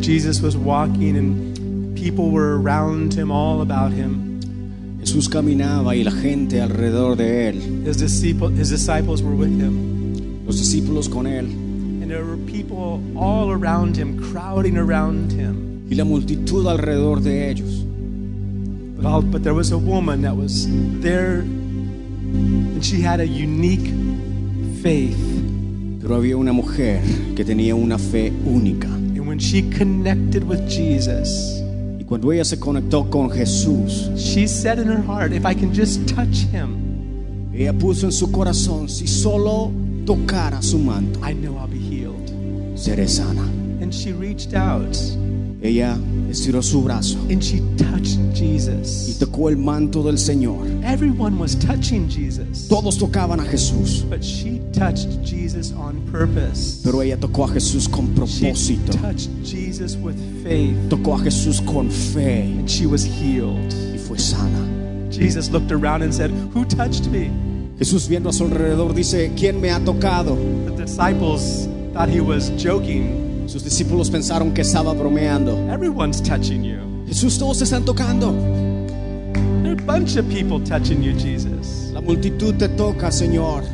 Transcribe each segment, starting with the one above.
Jesus was walking and people were around him, all about him. Jesús caminaba y la gente alrededor de él, His, disciple, his disciples were with him. los discípulos con él And there were people all around him, crowding around him. y la multitud alrededor de ellos. But, all, but there was a woman that was there, and she had a unique faith. Pero había una mujer que tenía una fe única. When she connected with Jesus, Y cuando ella se conectó con Jesús, she said in her heart, If I can just touch him, ella puso en su corazón, si solo tocara su manto, I know I'll be healed. seré sana. And she reached out Ella estiró su brazo and she touched y Jesus. tocó el manto del Señor. Everyone was touching Jesus. Todos tocaban a Jesús, But she touched Jesus on purpose. pero ella tocó a Jesús con She propósito. touched Jesus with faith Tocó a Jesús con fe and she was healed. y fue sana. Jesus looked around and said, Who touched me? Jesús viendo a su alrededor dice, ¿quién me ha tocado? The disciples thought he was joking. Sus discípulos pensaron que estaba bromeando. Everyone's touching you. Jesús, todos están tocando. There are a bunch of people touching you, Jesus. La multitud te toca, Señor.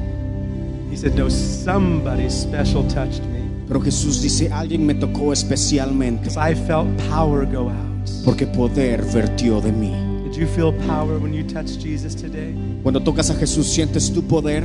He said, No, somebody special touched me. Pero Jesús dice, alguien me tocó especialmente I felt power go out. porque poder vertió de mí. Did you feel power when you touched Jesus today? Cuando tocas a Jesús, ¿sientes tu poder?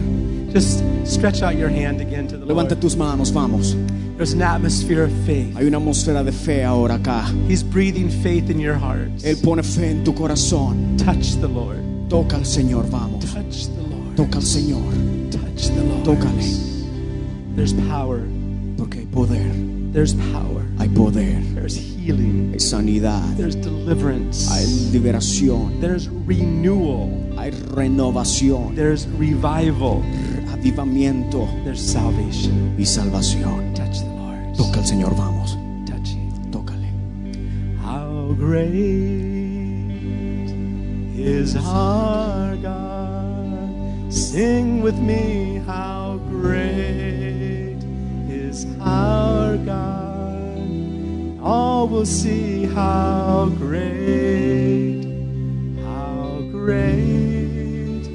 Just stretch out your hand again to the Levanta Lord. tus manos, vamos. There's an atmosphere of faith. Hay una atmósfera de fe ahora acá. He's breathing faith in your heart. Él pone fe en tu corazón. Touch the Lord. Toca al Señor, vamos. Touch the Lord. Toca al Señor. Touch the Lord. Tócale. There's power. Porque hay poder. There's power. Hay poder. There's healing. Hay sanidad. There's deliverance. Hay liberación. There's renewal. Hay renovación. There's revival. Avivamiento There's salvation. y salvación. Touch the Lord. Toca al Señor, vamos. Touch Him. Tócale. How great is our God. Sing with me, how great is our God. All will see how great, how great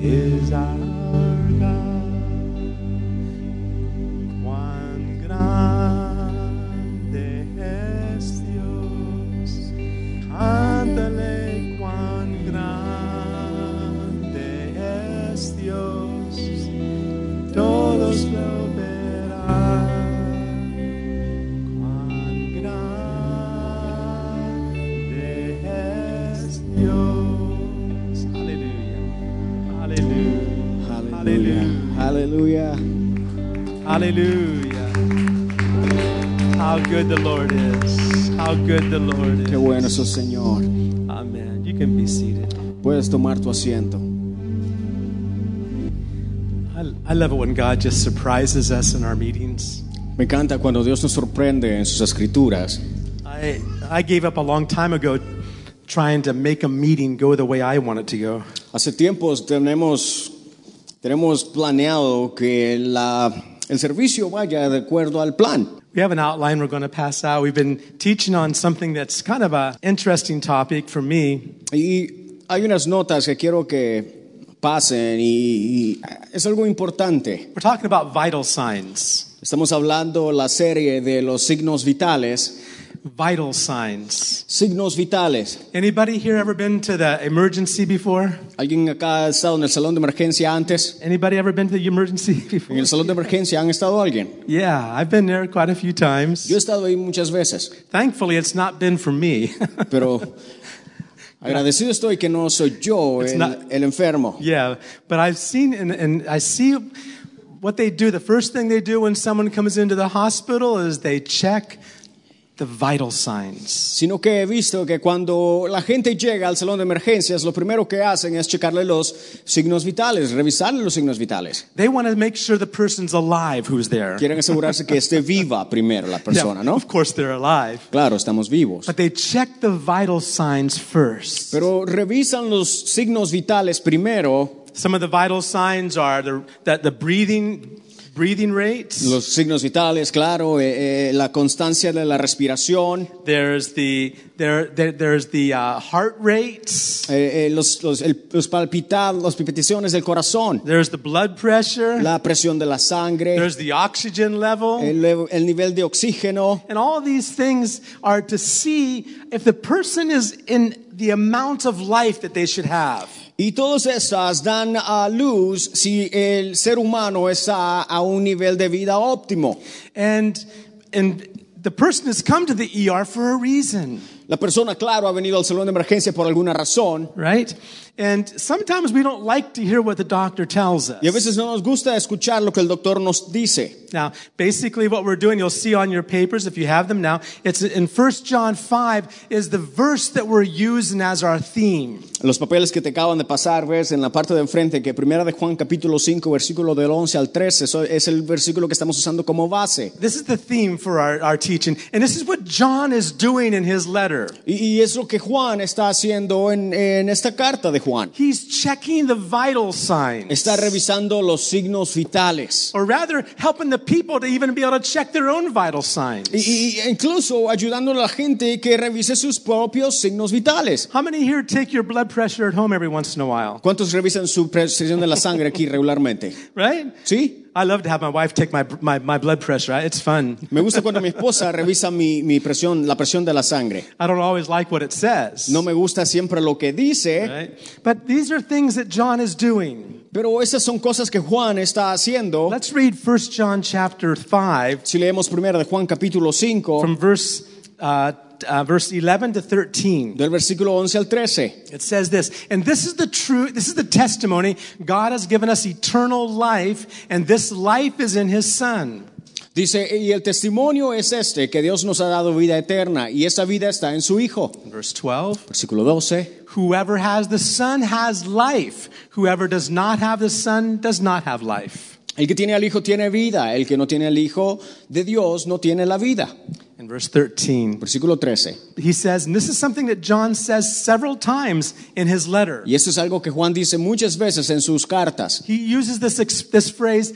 is our Hallelujah. How good the Lord is. How good the Lord is. Qué bueno es el Señor. Amen. You can be seated. Puedes tomar tu asiento. I, I love it when God just surprises us in our meetings. Me encanta cuando Dios nos sorprende en sus escrituras. I, I gave up a long time ago trying to make a meeting go the way I want it to go. Hace tiempos tenemos, tenemos planeado que la, el servicio vaya de acuerdo al plan. We have an outline we're going to pass out. We've been teaching on something that's kind of an interesting topic for me. Y hay unas notas que quiero que pasen y, y es algo importante. We're talking about vital signs. Estamos hablando la serie de los signos vitales. Vital signs. Signos vitales. Anybody here ever been to the emergency before? ¿Alguien acá ha estado en el salón de emergencia antes? Anybody ever been to the emergency before? ¿En el salón de emergencia han estado alguien? Yeah, I've been there quite a few times. Yo he estado ahí muchas veces, Thankfully, it's not been for me. pero agradecido estoy que no soy yo el, not- el enfermo. yeah, but I've seen and, and I see what they do. The first thing they do when someone comes into the hospital is they check the vital signs. Sino que he visto que cuando la gente llega al salón de emergencias, lo primero que hacen es checarle los signos vitales, revisarle los signos vitales. They want to make sure the person's alive who's there. Quieren asegurarse que esté viva primero la persona, Yeah, ¿no? Of course, they're alive. Claro, estamos vivos. But they check the vital signs first. Pero revisan los signos vitales primero. Some of the vital signs are the, that the breathing breathing rates. Los signos vitales, claro, eh, eh, la constancia de la respiración, There's the there, there there's the uh, heart rates. eh, eh, los, los, el- los palpitados, las palpitaciones del corazón, There's the blood pressure. la presión de la sangre, There's the oxygen level. el, el nivel de oxígeno. And all these things are to see if the person is in the amount of life that they should have. Y todas estas dan a luz si el ser humano está a un nivel de vida óptimo. And and the person has come to the ER for a reason, La persona, claro, ha venido al salón de emergencia por alguna razón. right? And sometimes we don't like to hear what the doctor tells us. Y a veces no nos gusta escuchar lo que el doctor nos dice. Now, basically what we're doing, you'll see on your papers if you have them now, it's in 1 John 5 is the verse that we're using as our theme. Los papeles que te acaban de pasar, ves en la parte de enfrente que primera de Juan capítulo 5, versículo del 11 al 13, eso es el versículo que estamos usando como base. This is the theme for our, our teaching. And this is what John is doing in his letter. Y, y es lo que Juan está haciendo en, en esta carta de Juan. He's checking the vital signs. Está revisando los signos vitales. Or rather, helping the people to even be able to check their own vital signs. Y, y incluso ayudando a la gente que revise sus propios signos vitales. How many here take your blood pressure at home every once in a while? ¿Cuántos revisan su presión de la sangre aquí regularmente? Right? ¿Sí? I love to have my wife take my, my, my blood pressure. It's fun. Me gusta cuando mi esposa revisa mi, mi presión, la presión de la sangre. I don't always like what it says. No me gusta siempre lo que dice, Right? But these are things that John is doing. pero esas son cosas que Juan está haciendo. Let's read 1 John chapter 5 Si leemos primero de Juan capítulo 5, from verse, uh, uh, verse 11 to 13. del versículo 11 al 13. It says this, and this is the true, this is the testimony. God has given us eternal life, and this life is in his Son. Dice, y el testimonio es este, que Dios nos ha dado vida eterna, y esa vida está en su Hijo. Verse 12, Versículo 12. whoever has the Son has life. Whoever does not have the Son does not have life. El que tiene al Hijo tiene vida, el que no tiene al Hijo de Dios no tiene la vida. In verse 13, Versículo 13. he says, and this is something that John says several times in his letter. Y esto es algo que Juan dice muchas veces en sus cartas. He uses this, this phrase,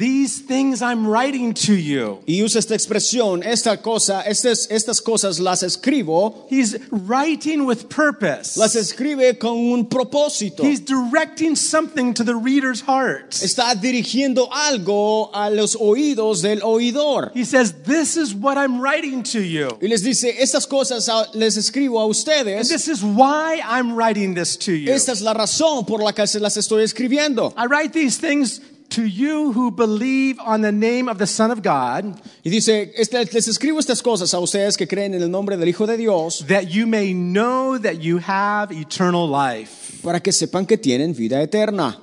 these things I'm writing to you. Y usa esta expresión, esta cosa, estas, estas cosas las escribo, He's writing with purpose. las escribe con un propósito. He's directing something to the reader's heart. Está dirigiendo algo a los oídos del oidor. He says, This is what I'm writing to you. Y les dice, estas cosas a- les escribo a And ustedes. this is why I'm writing this to you. Esta es la razón por la que se las estoy escribiendo. I write these things to you who believe on the name of the Son of God, Y dice, les escribo estas cosas a ustedes que creen en el nombre del Hijo de Dios that you may know that you have eternal life. para que sepan que tienen vida eterna.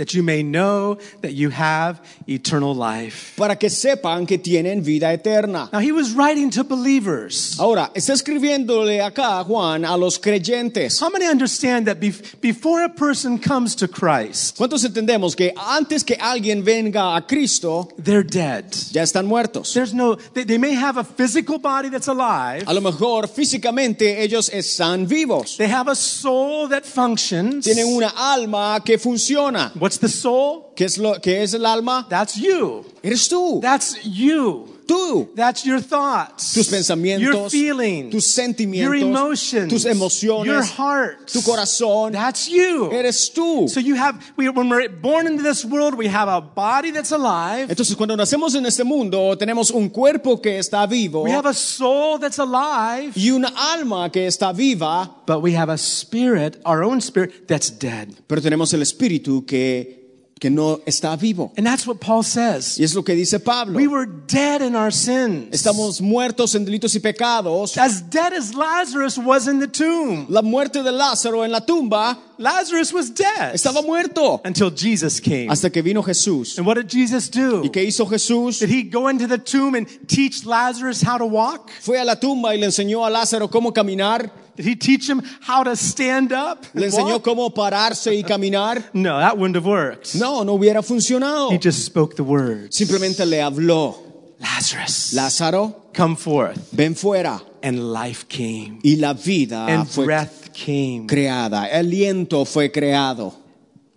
That you may know that you have eternal life. Para que sepan que tienen vida eterna. Now, he was writing to believers. Ahora, está escribiéndole acá Juan a los creyentes. How many understand that before a person comes to Christ, ¿Cuántos entendemos que antes que alguien venga a Cristo, they're dead? ya están muertos? There's no, they, they may have a physical body that's alive. A lo mejor físicamente ellos están vivos. They have a soul that functions. Tienen una alma que funciona. What's the soul? ¿Qué es, lo, qué es el alma? That's you. Eres tú. That's you. Tú. That's your thoughts. Tus pensamientos, Your feelings. tus sentimientos, Your emotions. tus emociones, Your heart. tu corazón. That's you. Eres tú. So you have, we, when we're born into this world, we have a body that's alive. Entonces, cuando nacemos en este mundo, tenemos un cuerpo que está vivo We have a soul that's alive. y una alma que está viva, But we have a spirit, our own spirit, that's dead. pero tenemos el espíritu que, que no está vivo. And that's what Paul says. Y es lo que dice Pablo. We were dead in our sins. Estamos muertos en delitos y pecados. As dead as Lazarus was in the tomb. La muerte de Lázaro en la tumba Lazarus was dead estaba muerto until Jesus came. hasta que vino Jesús. And what did Jesus do? ¿Y qué hizo Jesús? Did he go into the tomb and teach Lazarus how to walk? Fue a la tumba y le enseñó a Lázaro cómo caminar. Did he teach him how to stand up? Le enseñó walk? cómo pararse y caminar. No, that wouldn't have worked. No, no hubiera funcionado. He just spoke the words. Simplemente le habló. Lazarus, Lázaro, come forth. ven fuera. And life came. Y la vida And fue breath came. creada. El aliento fue creado.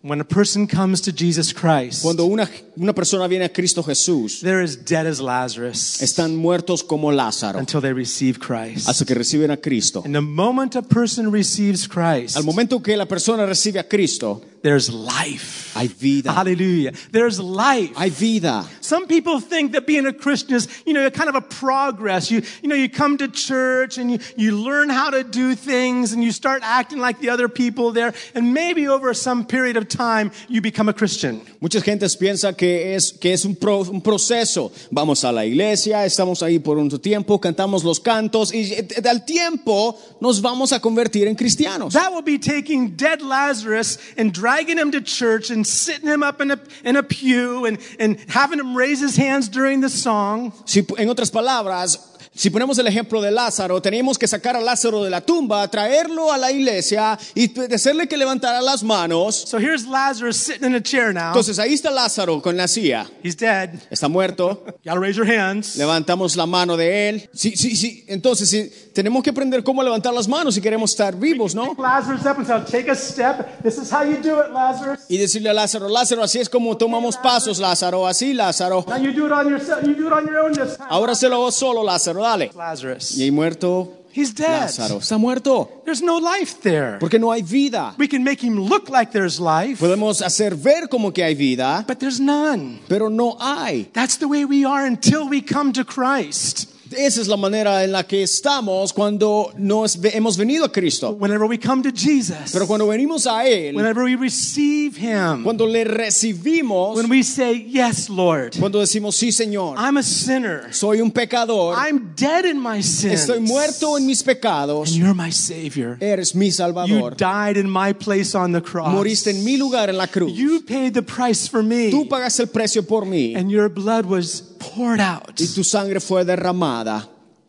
When a person comes to Jesus Christ, Cuando una una persona viene a Cristo Jesús, they're as dead as Lazarus están muertos como Lázaro until they receive Christ. hasta que reciben a Cristo. And the moment a person receives Christ, Al momento que la persona recibe a Cristo, there's life. hay vida. Hallelujah. There's life. Hay vida. Some people think that being a Christian is, you know, kind of a progress. You, you know, you come to church and you, you learn how to do things and you start acting like the other people there. And maybe over some period of time, you become a Christian. Muchas gentes piensan que es, que es un, pro- un proceso. Vamos a la iglesia, estamos ahí por un tiempo, cantamos los cantos y eh, al tiempo nos vamos a convertir en cristianos. That would be taking dead Lazarus and dragging him to church and sitting him up in a, in a pew and, and having him raise his hands during the song. Si, en otras palabras, si ponemos el ejemplo de Lázaro, teníamos que sacar a Lázaro de la tumba, traerlo a la iglesia y hacerle que levantara las manos. So here's Lazarus sitting in a chair now. Entonces ahí está Lázaro con la silla. He's dead. Está muerto. Gotta raise your hands. Levantamos la mano de él. Sí, sí, sí. Entonces, sí, tenemos que aprender cómo levantar las manos si queremos estar vivos, ¿no? Pick Lazarus up and say, take a step. This is how you do it, Lazarus. Y decirle a Lázaro, Lázaro, así es como tomamos pasos, Lázaro, así, Lázaro. Now you do it on yourself. You do it on your own this time. Ahora se lo hago solo, Lázaro, dale. Lazarus. Y muerto, He's dead. Lázaro. Está muerto. There's no life there. Porque no hay vida. We can make him look like there's life, Podemos hacer ver como que hay vida, but there's none. pero no hay. That's the way we are until we come to Christ. Esa es la manera en la que estamos cuando nos hemos venido a Cristo. Whenever we come to Jesus, Pero cuando venimos a Él, whenever we receive him, cuando le recibimos, when we say, Yes, Lord, cuando decimos, sí, Señor, I'm a sinner. soy un pecador, I'm dead in my sins. estoy muerto en mis And pecados, you're my Savior. eres mi You Salvador. died in my place on the cross. Moriste en mi lugar en la cruz. You paid the price for me. Tú pagaste el precio por mí And your blood was poured out y tu sangre fue derramada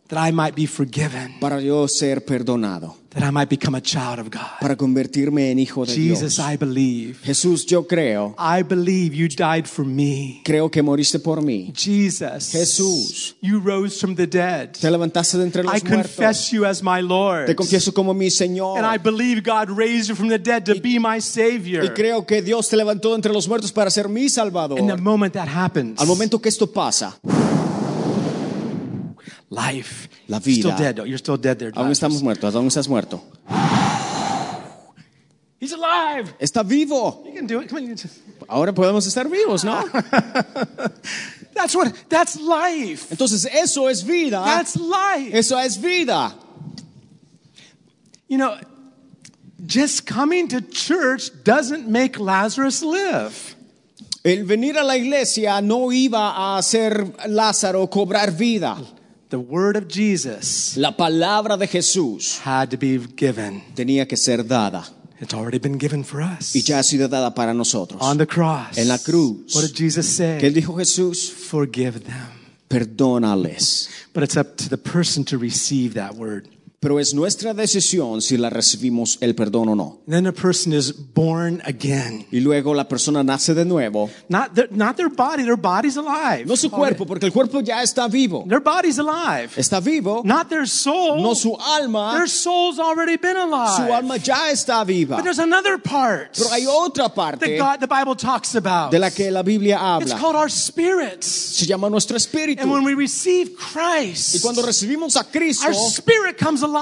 that I might be forgiven, para yo ser perdonado, that I might become a child of God. para convertirme en hijo de Jesus, Dios. I believe. Jesús, yo creo, I believe you died for me. creo que moriste por mí. Jesus, Jesús. you rose from the dead. Te levantaste de entre I los muertos. confess you as my Lord. Te confieso como mi Señor. And I believe God raised you from the dead to be my Y Savior. creo que Dios te levantó entre los muertos para ser mi And the Salvador. moment that happens, Al momento que esto pasa, life. La You're still vida. dead. You're still dead there. aún estamos muertos, aún estás muerto. He's alive. Está vivo. You can do it. Come on. Ahora podemos estar vivos, ¿no? That's what. That's life. Entonces eso es vida. That's life. Eso es vida. You know, just coming to church doesn't make Lazarus live. El venir a la iglesia no iba a hacer Lázaro cobrar vida. The word of Jesus La palabra de Jesús had to be given. tenía que ser dada It's already been given for us. y ya ha sido dada para nosotros. On the cross. En la cruz. What did Jesus say? ¿Qué dijo Jesús? Forgive them. Perdónales. But it's up to the person to receive that word. Pero es nuestra decisión si la recibimos el perdón o no. Then a person is born again. Y luego la persona nace de nuevo. Not their, not their body, their body's alive. No su cuerpo, porque el cuerpo ya está vivo. Their body's alive. Está vivo. Not their soul. No su alma. Their soul's already been alive. Su alma ya está viva. But there's another part Pero hay otra that parte God, the Bible talks about. de la que la Biblia It's habla. called our spirits. Se llama nuestro espíritu. And when we receive Y Christ, cuando recibimos a Cristo, our spirit comes alive.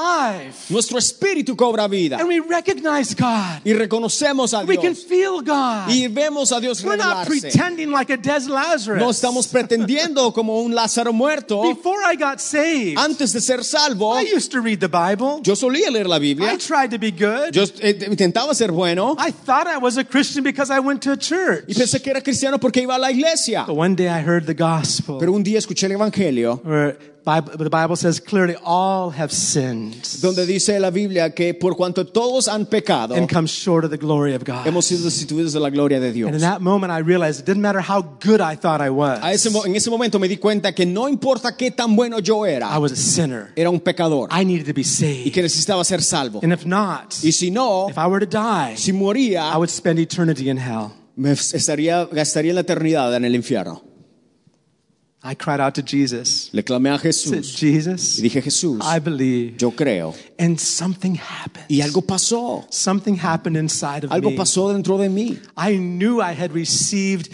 Nuestro espíritu cobra vida. And we recognize God. Y reconocemos a We can feel God. Y vemos a Dios We're not pretending like a dead Lazarus. No estamos pretendiendo como un Lázaro muerto. Before I got saved, Antes de ser salvo, I used to read the Bible. yo solía leer la Biblia. I tried to be good. Yo eh, intentaba ser bueno I thought I was a Christian because I went to a church. y pensé que era cristiano porque iba a la iglesia. But one day I heard the gospel Pero un día escuché el evangelio where Bible, the Bible says clearly all have sinned donde dice la Biblia que por cuanto todos han pecado, and come short of the glory of God. hemos sido destituidos de la gloria de Dios. And in that moment I realized it didn't matter how good I thought I was. A ese mo- en ese momento me di cuenta que no importa qué tan bueno yo I era, was a sinner. era un pecador I needed to be y saved. que necesitaba ser salvo. And if not, Y si no, if I were to die, si moría, I would spend eternity in hell. me estaría, gastaría la eternidad en el infierno. I cried out to Jesus. Le clamé a Jesús Jesus, y dije, Jesús, I believe. yo creo. And something happened. Y algo pasó. Something happened inside of Algo me. pasó dentro de mí. I knew I had received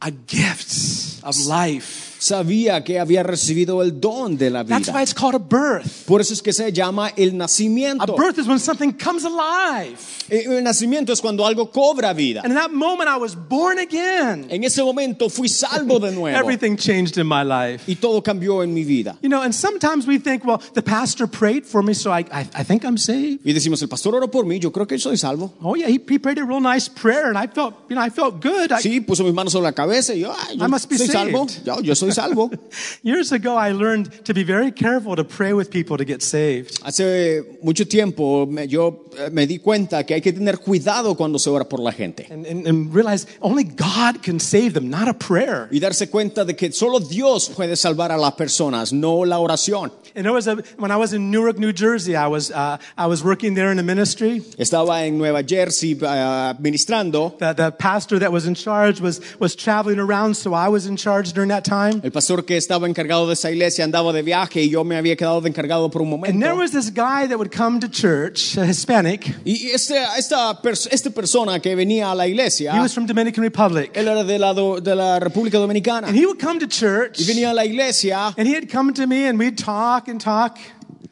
a gift of life. Sabía que había recibido el don de la That's why vida. it's called a birth. Por eso es que se llama el A nacimiento. birth is when something comes alive. Eh, El nacimiento es cuando algo cobra vida. And in that moment, I was born again. En ese momento fui salvo de nuevo Everything changed in my life. y todo cambió en mi vida. You know, and sometimes we think, well, the pastor prayed for me, so I, I, I think I'm saved. Y decimos, el pastor oró por mí, yo creo que soy salvo. Oh yeah, he, he prayed a real nice prayer, and I felt, you know, I felt good. I, Sí, puso mis manos sobre la cabeza y yo, yo I must be soy salvo. saved. Yo, yo soy salvo. Years ago, I learned to be very careful to pray with people to get saved. Hace mucho tiempo yo eh, me di cuenta que hay que tener cuidado cuando se ora por la gente. And, and, and realize only God can save them, not a prayer. Y darse cuenta de que solo Dios puede salvar a las personas, no la oración. And there was a, when I was in Newark, New Jersey, I was, uh, I was working there in a ministry. Estaba en Nueva Jersey eh, ministrando. The, the pastor that was in charge was, was traveling around, so I was in charge during that time. El pastor que estaba encargado de esa iglesia andaba de viaje y yo me había quedado de encargado por un And there momento. was this guy that would come to church, a Hispanic. Y este, esta, esta persona que venía a la iglesia, He was from Dominican Republic. él era de la, de la República Dominicana. And he would come to church. Y venía a la iglesia And he had come to me and we'd talk and talk.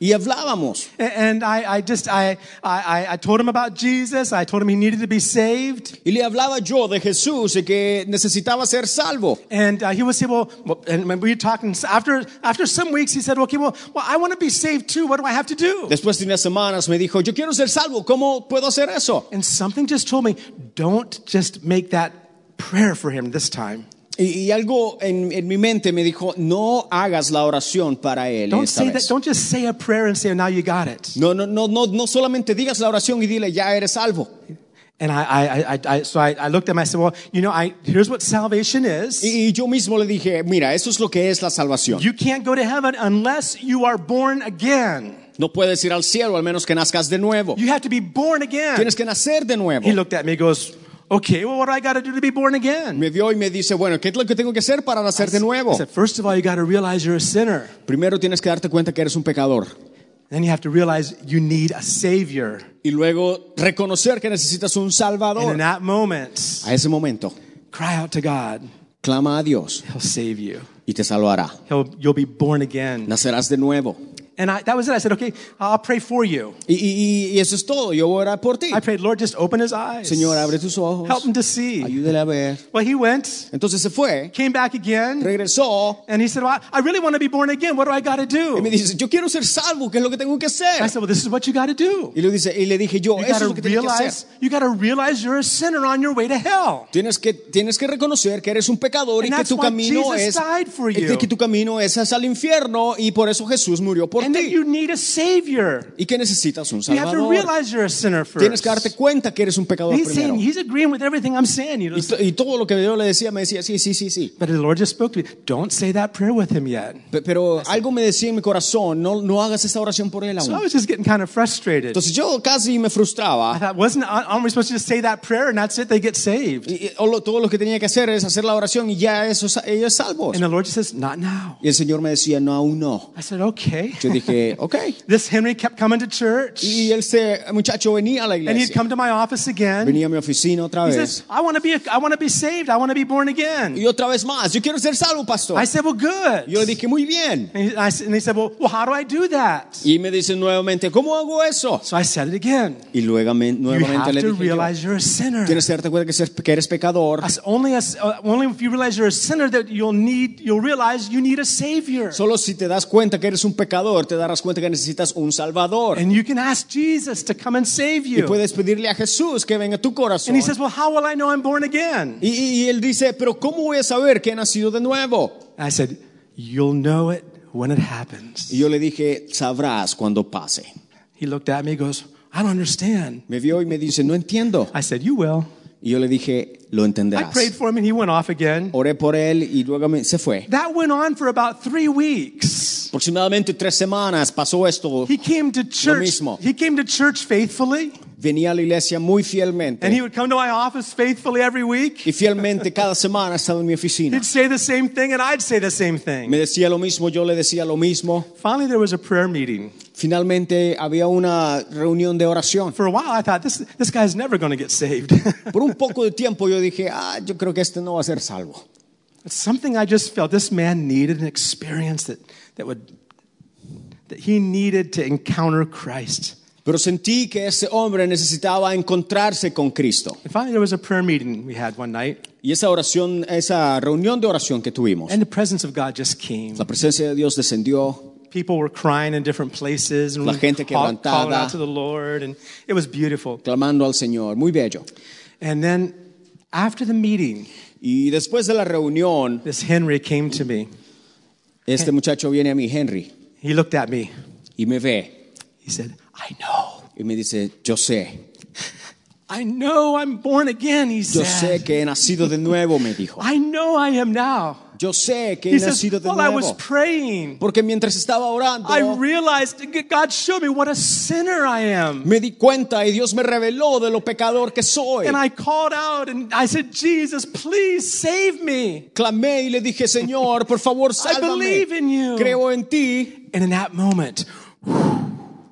Y hablábamos. And I, I just, I, I, I told him about Jesus. I told him he needed to be saved. Y le hablaba yo de Jesús y que necesitaba ser salvo. And uh, he would say, well, and when we were talking, after, after some weeks, he said, okay, well, well, I want to be saved too. What do I have to do? Después de unas semanas me dijo, yo quiero ser salvo, ¿cómo puedo hacer eso? And something just told me, don't just make that prayer for him this time. Y, y algo en, en mi mente me dijo, no hagas la oración para él Don't esta say that, don't just say a prayer and say, now you got it. No, no, no, no, no solamente digas la oración y dile, ya eres salvo. And I, I, I, I so I, I looked at him, I said, well, you know, I, here's what salvation is. Y, yo mismo le dije, mira, eso es lo que es la salvación. You can't go to heaven unless you are born again. No puedes ir al cielo al menos que nazcas de nuevo. You have to be born again. Tienes que nacer de nuevo. He looked at me goes, okay, well, what do I got to do to be born again? Me vio y me dice, bueno, ¿qué es lo que tengo que hacer para nacer de nuevo? I said, first of all, you got to realize you're a sinner. Primero tienes que darte cuenta que eres un pecador. Then you have to realize you need a savior. Y luego reconocer que necesitas un And in salvador. that moment, A ese momento, cry out to God. clama a Dios He'll save you. y te salvará. He'll, you'll be born again. Nacerás de nuevo. And I, that was it. I said, okay, I'll pray for you. Y, y- y eso es todo. Yo voy a orar por ti. I prayed, Lord, just open his eyes. Señor, abre tus ojos. Help him to see. Ayúdale a ver. Well, he went, Entonces se fue, came back again, regresó and he said, well, I really want to be born again. What do I got to y me do? dice, yo quiero ser salvo. ¿Qué es lo que tengo que I hacer? said, well, this is what you got to do. Y le, dice, y le dije yo, You eso es lo que tienes que hacer. realize, you got to realize you're a sinner on your way to hell. Tienes que, tienes que reconocer que eres un pecador y que tu camino Jesus es que tu camino es hacia el infierno y por eso Jesús murió por And that ti you need a savior. y que necesitas un You have to salvador. realize you're a sinner Tienes first. que darte cuenta que eres un pecador He's saying, primero. he's agreeing with everything I'm saying. You know, Y, y todo lo que yo le decía me decía, sí, sí, sí, sí. but the Lord just spoke to me. Don't say that prayer with him yet. Pe- Pero algo me decía en mi corazón, no, no hagas esta oración por él So I aún. was just getting kind of frustrated. Entonces yo casi me I frustraba. thought, wasn't aren't we supposed to just say that prayer and that's it? They get saved. Y, y todo lo que tenía que hacer es hacer la oración y ya eso, ellos salvos. And the Lord just says, not now. Y el Señor me decía, no, aún no. I said, okay. Yo dije, ok. This Henry kept coming to church, Y este muchacho venía a la and he'd iglesia. come to my office again. Venía a mi oficina otra He vez. says, I want to be, a, I want to be saved. I want to be born again. Y otra vez más, yo quiero ser salvo, pastor. I said, well, good. Yo le dije, muy bien. And he, I and he said, well, well, how do I do that? Y me dice nuevamente, ¿cómo hago eso? So I said it again. Y luego nuevamente have le to dije, yo, realize you're a sinner. tienes que darte cuenta que eres pecador. Said, only, as, uh, only if you realize you're a sinner that you'll need, you'll realize you need a savior. Solo si te das cuenta que eres un pecador, te darás cuenta que necesitas un salvador. And you can ask Jesus to come and save Y you. puedes pedirle a Jesús que venga a tu corazón. And he says, well, how will I know I'm born again? Y, y- y él dice, pero ¿cómo voy a saber que he nacido de nuevo? I said, you'll know it when it happens. Y yo le dije, sabrás cuando pase. He looked at me and goes, I don't understand. Me vio y me dice, no entiendo. I said, you will. Y yo le dije, lo I entenderás. prayed for him and he went off again. Oré por él y luego me- se fue. That went on for about three weeks. Aproximadamente tres semanas pasó esto. He came to church. mismo. He came to church faithfully, Venía a la iglesia muy fielmente. and he would come to my office faithfully every week. Y fielmente cada semana estaba en mi oficina. He'd say the same thing, and I'd say the same thing. Me decía lo mismo, yo le decía lo mismo. Finally, there was a prayer meeting. Finalmente había una reunión de oración. For a while, I thought this this guy's never going to get saved. Por un poco de tiempo yo dije, ah, yo creo que este no va a ser salvo. It's something I just felt this man needed an experience that, that would that he needed to encounter Christ. Pero sentí que ese hombre necesitaba encontrarse con Cristo. And finally there was a prayer meeting we had one night, Y esa oración, esa reunión de oración que tuvimos, and the presence of God just came. la presencia de Dios descendió, People were crying in different places and La gente call- calling quebrantada. out to the Lord, and it was beautiful. clamando al Señor, muy bello. And then after the meeting, Y después de la reunión, this Henry came to me. este muchacho viene a mí, Henry, He looked at me. y me ve He said, I know. y me dice, yo sé, I know I'm born again, he yo sé said. que he nacido de nuevo, me dijo. I know I am now. Yo sé que He he says, nacido de while I was nuevo. praying, Porque mientras estaba orando, I realized God showed me what a sinner I am. me di cuenta y Dios me reveló de lo pecador que soy. And I called out and I said, Jesus, please save me. Clamé y le dije, Señor, por favor, I sálvame. believe in you. Creo en ti. And in that moment,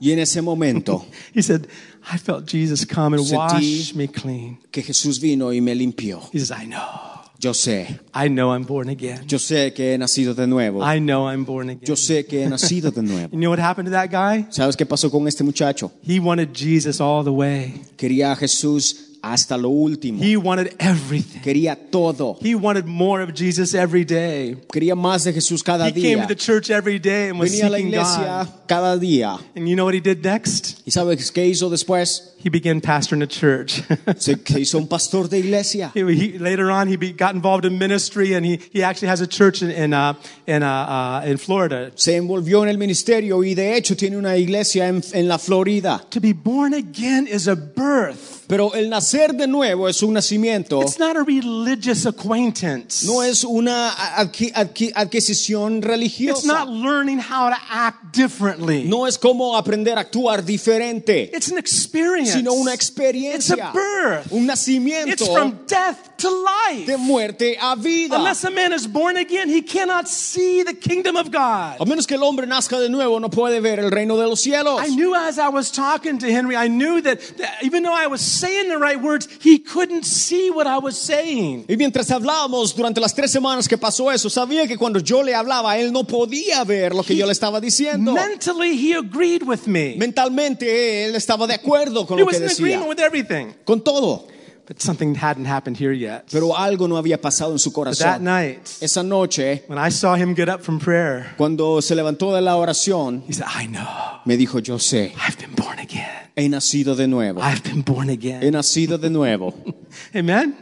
Y en ese momento he said, I felt Jesus come and wash me clean. que Jesús vino y me limpió. He says, I know. Yo sé, I know I'm born again. yo sé que he nacido de nuevo. I know I'm born again. Yo sé que he nacido de nuevo. You know what happened to that guy? ¿Sabes qué pasó con este muchacho? He wanted Jesus all the way. Quería a Jesús hasta lo último. He wanted everything. Quería todo. He wanted more of Jesus every day. Quería más de Jesús cada He came to the church every day and was Venía a la iglesia God. cada día. And you know what he did next? ¿Y sabes qué hizo después? He began pastoring a church. Se hizo un pastor de iglesia. He, he- later on, he be, got involved in ministry, and he, he actually has a church in in uh, in, uh, uh, in Florida. Se envolvió en el ministerio y de hecho tiene una iglesia en, en la Florida. To be born again is a birth. Pero el nacer de nuevo es un nacimiento. It's not a religious acquaintance. No es una adqui- adqui- adquisición It's religiosa. not learning how to act differently. No es como aprender a actuar diferente, It's an experience. sino una It's experiencia, a birth. un It's nacimiento from death to life. de muerte a vida. Unless a man is born again, he cannot see the kingdom of God. A menos que el hombre nazca de nuevo, no puede ver el reino de los cielos. I knew as I was talking to Henry, I knew that, that even though I was saying the right words, he couldn't see what I was saying. Y mientras hablábamos durante las tres semanas que pasó eso, sabía que cuando yo le hablaba, él no podía ver lo que yo le estaba diciendo. Mentally, he agreed with me. Mentalmente él estaba de acuerdo con He lo que was in decía, agreement with everything. con todo. But something hadn't happened here yet. Pero algo no había pasado en su But that night, Esa noche, when I saw him get up from prayer, cuando se levantó de la oración, he said, I know. me dijo, yo sé, I've been born again. he nacido de nuevo. I've been born again. He nacido de nuevo. Amen?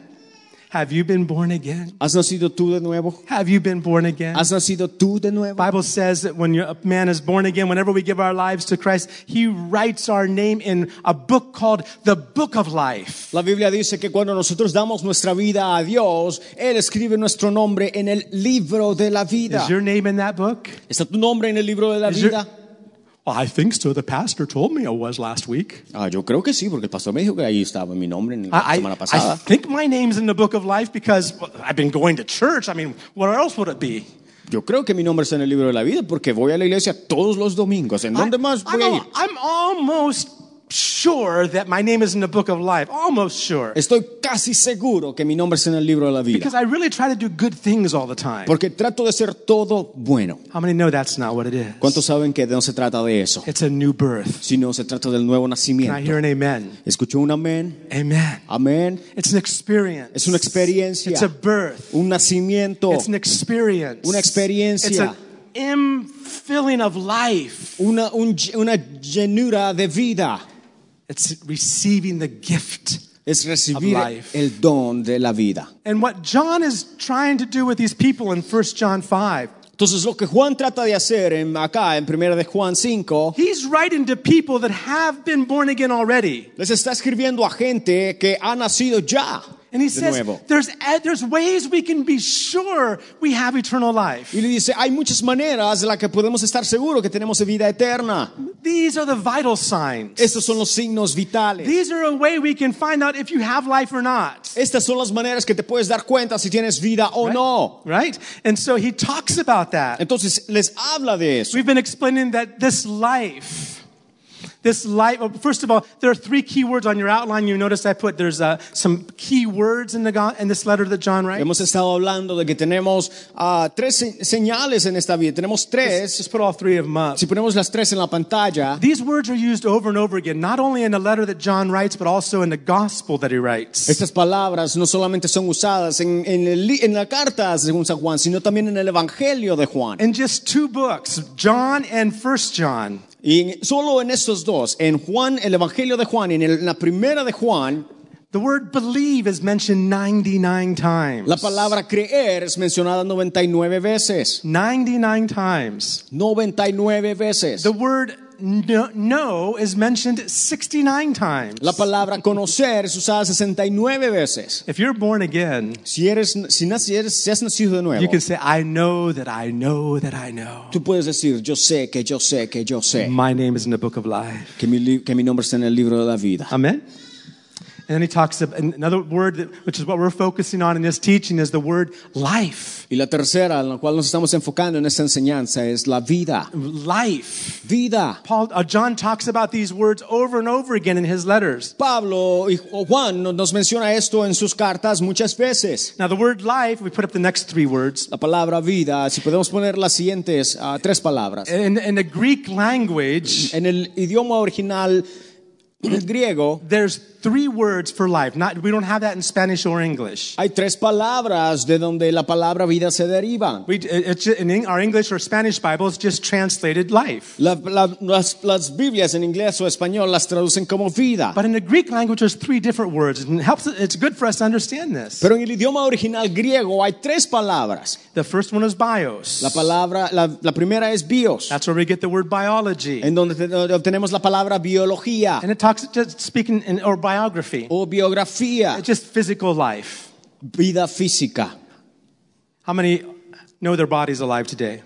Have you been born again? ¿Has nacido tú de nuevo? Have you been born again? ¿Has nacido tú de nuevo? Bible says that when a man is born again, whenever we give our lives to Christ, he writes our name in a book called the Book of Life. La Biblia dice que cuando nosotros damos nuestra vida a Dios, Él escribe nuestro nombre en el libro de la vida. Is your name in that book? ¿Está tu nombre en el libro de la Is vida? Well, I think so. The pastor told me I was last week. Ah, yo creo que sí, porque el pastor me dijo que ahí estaba mi nombre en la I, semana I think my name's in the Book of Life because I've been going to church. I mean, where else would it be? Yo creo que mi nombre está en el libro de la vida porque voy a la iglesia todos los domingos. ¿En dónde I- más I'm, voy a ir? I'm almost sure that my name is in the Book of Life. Almost sure. Estoy casi seguro que mi nombre está en el libro de la vida. Because I really try to do good things all the time. Porque trato de ser todo bueno. How many know that's not what it is? ¿Cuántos saben que no se trata de eso? It's a new birth. Sino se trata del nuevo nacimiento. Can I hear an amen? ¿Escuchó un amén? Amen. Amén. It's an experience. Es una experiencia. It's a birth. Un nacimiento. It's an experience. Una experiencia. It's an infilling of life. Una, un- una llenura de vida. It's receiving the gift. Es recibir Of life. el don de la vida. And what John is trying to do with these people in 1 John 5, Entonces lo que Juan trata de hacer en, acá en primera de Juan 5, he's writing to people that have been born again already. les está escribiendo a gente que ha nacido ya And he says there's, there's ways we can be sure we have eternal life. Y le dice, hay muchas maneras de las que podemos estar seguros que tenemos vida eterna. These are the vital signs. Estos son los signos vitales. These are a way we can find out if you have life or not. Estas son las maneras que te puedes dar cuenta si tienes vida o no. Right? And so he talks about that. Entonces les habla de eso. We've been explaining that this life, This life, first of all, there are three key words on your outline. You notice I put there's uh, some key words in, the, in this letter that John writes. Hemos estado hablando de que tenemos ah, tres señales en esta vida. Tenemos tres. Just put all three of them up. Si ponemos las tres en la pantalla, These words are used over and over again, not only in the letter that John writes, but also in the gospel that he writes. estas palabras no solamente son usadas en, en, el en la carta según San Juan, sino también en el Evangelio de Juan. In just two books, John and First John, Y solo en estos dos, en Juan, el Evangelio de Juan en, el- en la primera de Juan, the word believe is mentioned 99 times. la palabra creer es mencionada 99 veces. 99 times. 99 veces. The word know is mentioned 69 times. La palabra conocer es usada 69 veces. If you're born again, Si eres, si, eres- si has nacido de nuevo, you can say, I know that I know that I know. tú puedes decir, yo sé que yo sé que yo sé My name is in the book of life. que mi, que mi nombre está en el libro de la vida. Amen. And then he talks about another word, that, which is what we're focusing on in this teaching, is the word life. Y la tercera, en la cual nos estamos enfocando en esta enseñanza, es la vida. Life. Vida. Paul, uh, John talks about these words over and over again in his letters. Pablo y Juan no- nos menciona esto en sus cartas muchas veces. Now, the word life, we put up the next three words. La palabra vida, si podemos poner las siguientes ah, tres palabras. In, in the Greek language, En el idioma original, en el griego, there's three words for life. Not, we don't have that in Spanish or English. hay tres palabras de donde la palabra vida se deriva. We, it's in our English or Spanish Bible, it's just translated life. La- la- las, las Biblias en inglés o español las traducen como vida. But in the Greek language, there's three different words, and it helps. It's good for us to understand this. Pero en el idioma original griego hay tres palabras. The first one is bios. La palabra, la, la primera es bios, That's where we get the word biology. en donde donde obtenemos la palabra biología And it talks just speaking in, or biography. o biografía, just physical life. vida física. How many know their body's alive today?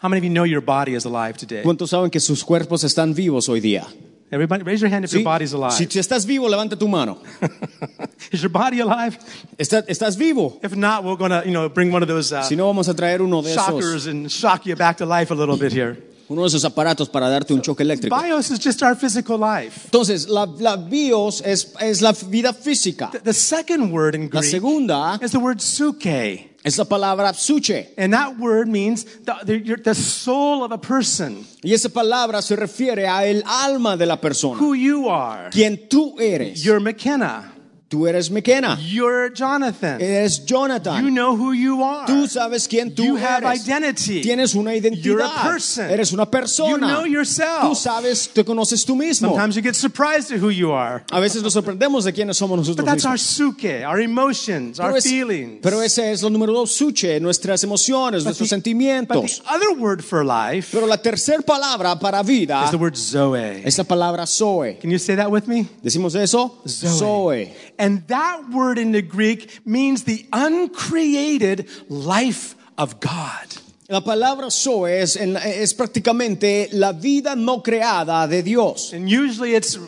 How many of you know your body is alive today? ¿Cuántos saben que sus cuerpos están vivos hoy día? Everybody, raise your hand if ¿Sí? your body's alive. Si si estás vivo, levanta tu mano. is your body alive? ¿Estás, estás vivo? If not, we're going to, you know, bring one of those uh, Si no, vamos a traer uno de esos, shockers and shock you back to life a little bit here. Uno de esos aparatos para darte un choque eléctrico. Bios is just our physical life. Entonces, la, la bios es, es la vida física. The second word in La Greek segunda is the word suke. es la palabra psuche. And that word means the, the, your- the soul of a person, Y esa palabra se refiere a el alma de la persona. who you are. Quien tú eres. You're McKenna. Tú eres McKenna. You're Jonathan. Eres You Jonathan. know who you are. Tú sabes quién tú You have eres. identity. Tienes una You're a identidad. person. Eres una You persona. know Tú yourself. sabes, te conoces tú mismo. Sometimes you get surprised at who you are. A veces nos sorprendemos de quiénes somos nosotros But that's our mismos. suke, our emotions, our Pero, es- feelings. pero ese es lo número dos, suche, nuestras emociones, But nuestros the- But sentimientos. the other word for life Pero la tercera palabra para vida is the word zoe. es la palabra zoe. Can you say that with me? ¿Decimos eso? Zoe. And that word in the Greek means the uncreated life of God. La palabra zoe es, es prácticamente la vida no creada de Dios. And usually it's,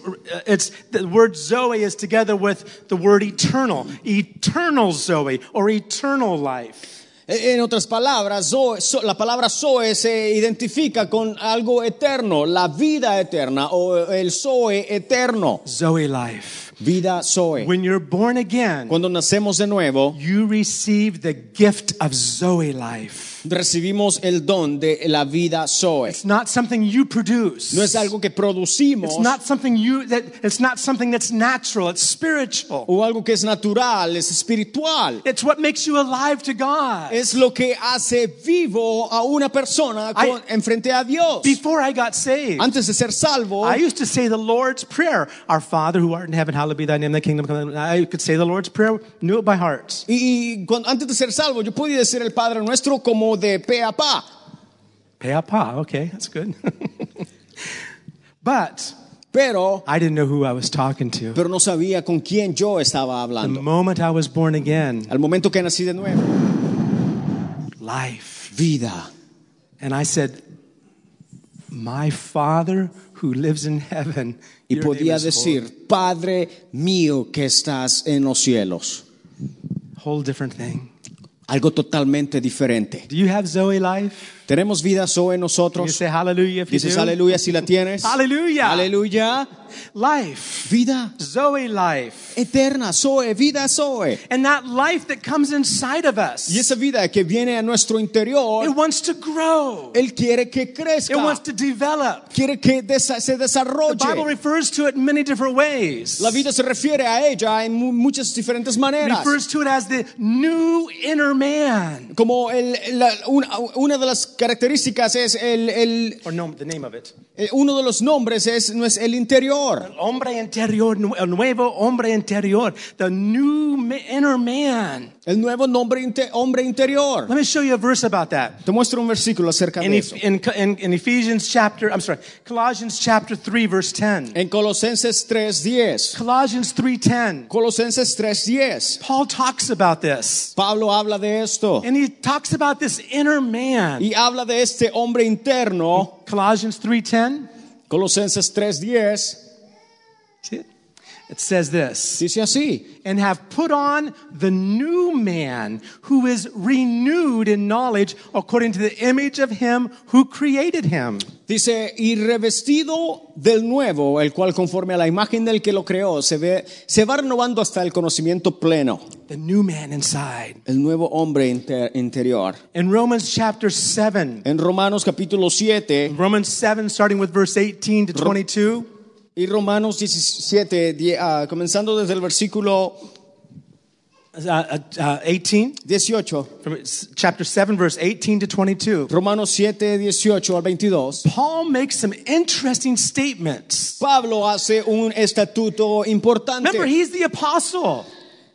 it's the word Zoe is together with the word eternal, eternal Zoe or eternal life. En otras palabras, zoe- zo- la palabra zoe se identifica con algo eterno, la vida eterna o el zoe eterno, Zoe life. vida zoe. When you're born again, Cuando nacemos de nuevo, you receive the gift of Zoe life. Recibimos el don de la vida zoe. It's not something you produce. No es algo que producimos It's not something you that it's not something that's natural, it's spiritual. o algo que es natural, es espiritual. It's what makes you alive to God. Es lo que hace vivo a una persona con, I- enfrente a Dios. Before I got saved, Antes de ser salvo, I used to say the Lord's Prayer. Our Father who art in heaven, hallowed be thy name, thy kingdom come. I could say the Lord's Prayer, knew it by heart. y, y cuando- antes de ser salvo, yo podía decir el Padre Nuestro como de pe a pa. Peapa, okay, that's good. but Pero, I didn't know who I was talking to. pero no sabía con quién yo estaba hablando. The moment I was born again, Al momento que nací de nuevo, life. vida. And I said, My Father who lives in heaven. Y podía decir, Padre mío que estás en los cielos. Whole different thing. Algo totalmente diferente. Do you have Zoe life? Tenemos vida Zoe en nosotros. Dices aleluya si la tienes. Hallelujah. Aleluya. Life. Vida Zoe life. eterna, Zoe, vida Zoe. And that life that comes inside of us. Y esa vida que viene a nuestro It interior, wants to grow. Él quiere que It crezca. wants to develop. Quiere que desa- se The Bible desarrolle. refers to it in many different ways. La vida se refiere a ella en mu- muchas diferentes maneras. refers to it as the new inner man. Como el- la- una, una de las características es el, el- Or the name of it. el- uno de los nombres es, no es el interior. Hombre interior, el nuevo hombre interior, the new inner man. El nuevo nombre inte- hombre interior. Let me show you a verse about that. Te muestro un versículo acerca In, de eso. in, in, in Ephesians chapter, I'm sorry, Colossians chapter 3 verse 10. En Colosenses 3:10. Colossians 3:10. Colosenses 3:10. Paul talks about this. Pablo habla de esto And he talks about this inner man. y habla de este hombre interno. Colossians 3:10. Colosenses 3:10 See it? It says this. dice así: and have put on the new man who is renewed in knowledge according to the image of him who created him. Dice, y revestido del nuevo, el cual conforme a la imagen del que lo creó, se, ve, se va renovando hasta el conocimiento pleno. The new man inside. El nuevo hombre inter- interior. In Romans chapter 7, En Romanos capítulo 7 Romans 7, starting with verse 18 to 22, y Romanos 17, die- ah, comenzando desde el versículo uh, uh, uh, 18, 18, from chapter 7, verse 18 to 22, Romanos 7, 18 al 22, Paul makes some interesting statements. Pablo hace un estatuto importante. Remember, he's the apostle.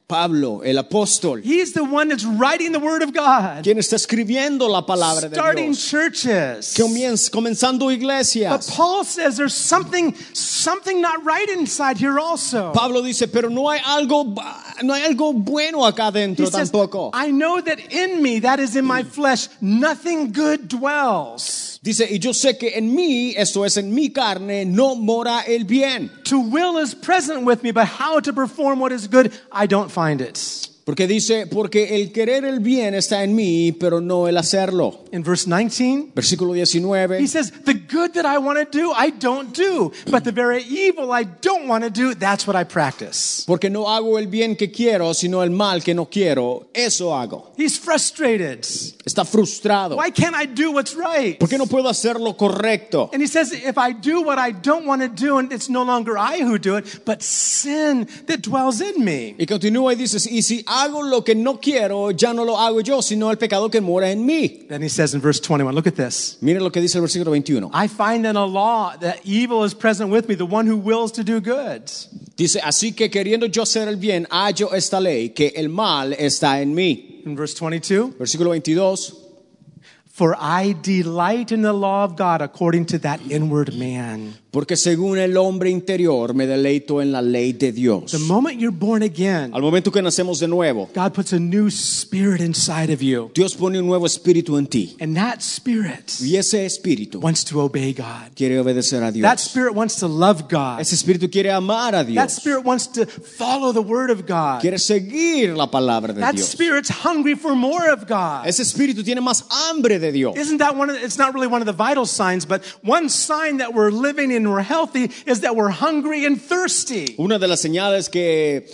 Pablo, el apóstol, He's the one that's writing the word of God, quien está escribiendo la palabra de starting Dios, churches. Comienz- comenzando iglesias. But. Paul says there's something, something not right inside here also. Pablo dice, pero no hay algo, no hay algo bueno acá He dentro says, tampoco. I know that in me, that is in my flesh, nothing good dwells. Dice, y yo sé que en mí, esto es en mi carne, no mora el bien. To will is present with me, but how to perform what is good, I don't find it. Porque dice, porque el querer el bien está en mí, pero no el hacerlo. In verse 19, Versículo he 19. says, The good that I want to do, I don't do. But the very evil I don't want to do, that's what I practice. Porque no hago el bien que quiero, sino el mal que no quiero. Eso hago. He's frustrated. Está frustrado. Why can't I do what's right? ¿Por qué no puedo hacer lo correcto? And he says, if I do what I don't want to do, and it's no longer I who do it, but sin that dwells in me. Y continúa y dices, y si hago lo que no quiero, ya no lo hago yo, sino el pecado que mora en mí. Then he says in verse 21, look at this. Miren lo que dice el versículo 21. I find in a law that evil is present with me, the one who wills to do good. Dice, así que queriendo yo hacer el bien, hallo esta ley, que el mal está en mí. In verse 22, Versículo 22. for I delight in the law of God according to that inward man. Porque según el hombre interior me deleito en la ley de Dios. The moment you're born again, Al momento que nacemos de nuevo, God puts a new spirit inside of you. Dios pone un nuevo espíritu en ti. And that spirit Y ese espíritu wants to obey God. quiere obedecer a Dios. That spirit wants to love God. Ese espíritu quiere amar a Dios. That spirit wants to follow the word of God. Quiere seguir la palabra de That Dios. spirit's hungry for more of God. Ese espíritu tiene más hambre de Dios. Isn't that one of the, it's not really one of the vital signs, but one sign that we're living and we're healthy is that we're hungry and thirsty. Una de las señales que,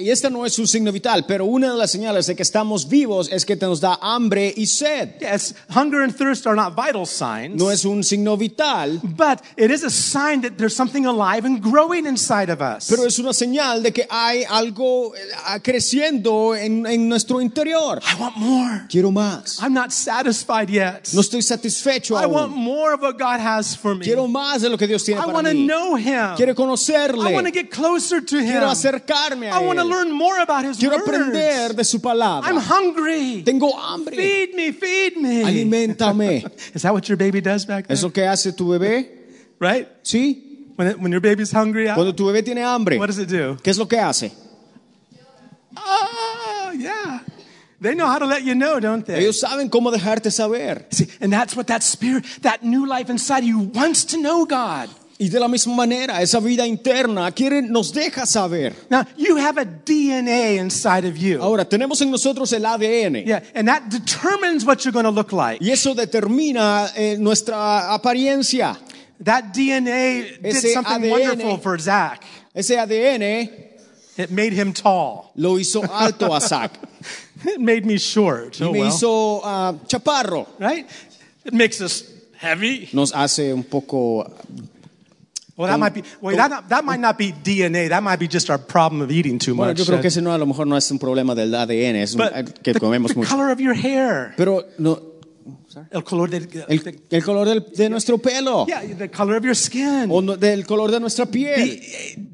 y esta no es un signo vital, pero una de las señales de que estamos vivos es que nos da hambre y sed. Yes, hunger and thirst are not vital signs, No es un signo vital, but it is a sign that there's something alive and growing inside of us. pero es una señal de que hay algo eh, creciendo en, en nuestro interior. I want more. Quiero más. I'm not satisfied yet. No estoy satisfecho I want aún. more of what God has for me. Quiero más de lo que Dios tiene I para want to mí. know Him. Quiero conocerle. I want to get closer to Him. Quiero acercarme a I want to Él. learn more about His Quiero words. aprender de su palabra. I'm hungry. Tengo hambre. Feed me, feed me. Aliméntame. Is that what your baby does back there? ¿Es lo que hace tu bebé? Right? Sí. When, it, when your baby's hungry, Cuando tu bebé tiene hambre, what does it do? ¿qué es lo que hace? Oh, yeah. They know how to let you know, don't they? Ellos saben cómo dejarte saber. See, and that's what that spirit, that new life inside of you wants to know God. Y de la misma manera, esa vida interna quiere, nos deja saber. Now, you have a DNA inside of you. Ahora, tenemos en nosotros el ADN. Yeah, and that determines what you're going to look like. Y eso determina eh, nuestra apariencia. That DNA did Ese something ADN. wonderful for Zach. Ese ADN It made him tall. lo hizo alto a Zach. It made me short. Y Oh, me well. hizo ah, chaparro. right? It makes us heavy. Nos hace un poco... Well, that might be. Well, that, that might not be DNA. That might be just our problem of eating too Bueno, much. yo creo Uh, que ese no, a lo mejor no es un problema del ADN, es un- que the, comemos the mucho. color of your hair, Pero no, el color del, el, el color del- de nuestro pelo. yeah, the color of your skin. O no- del color de nuestra piel.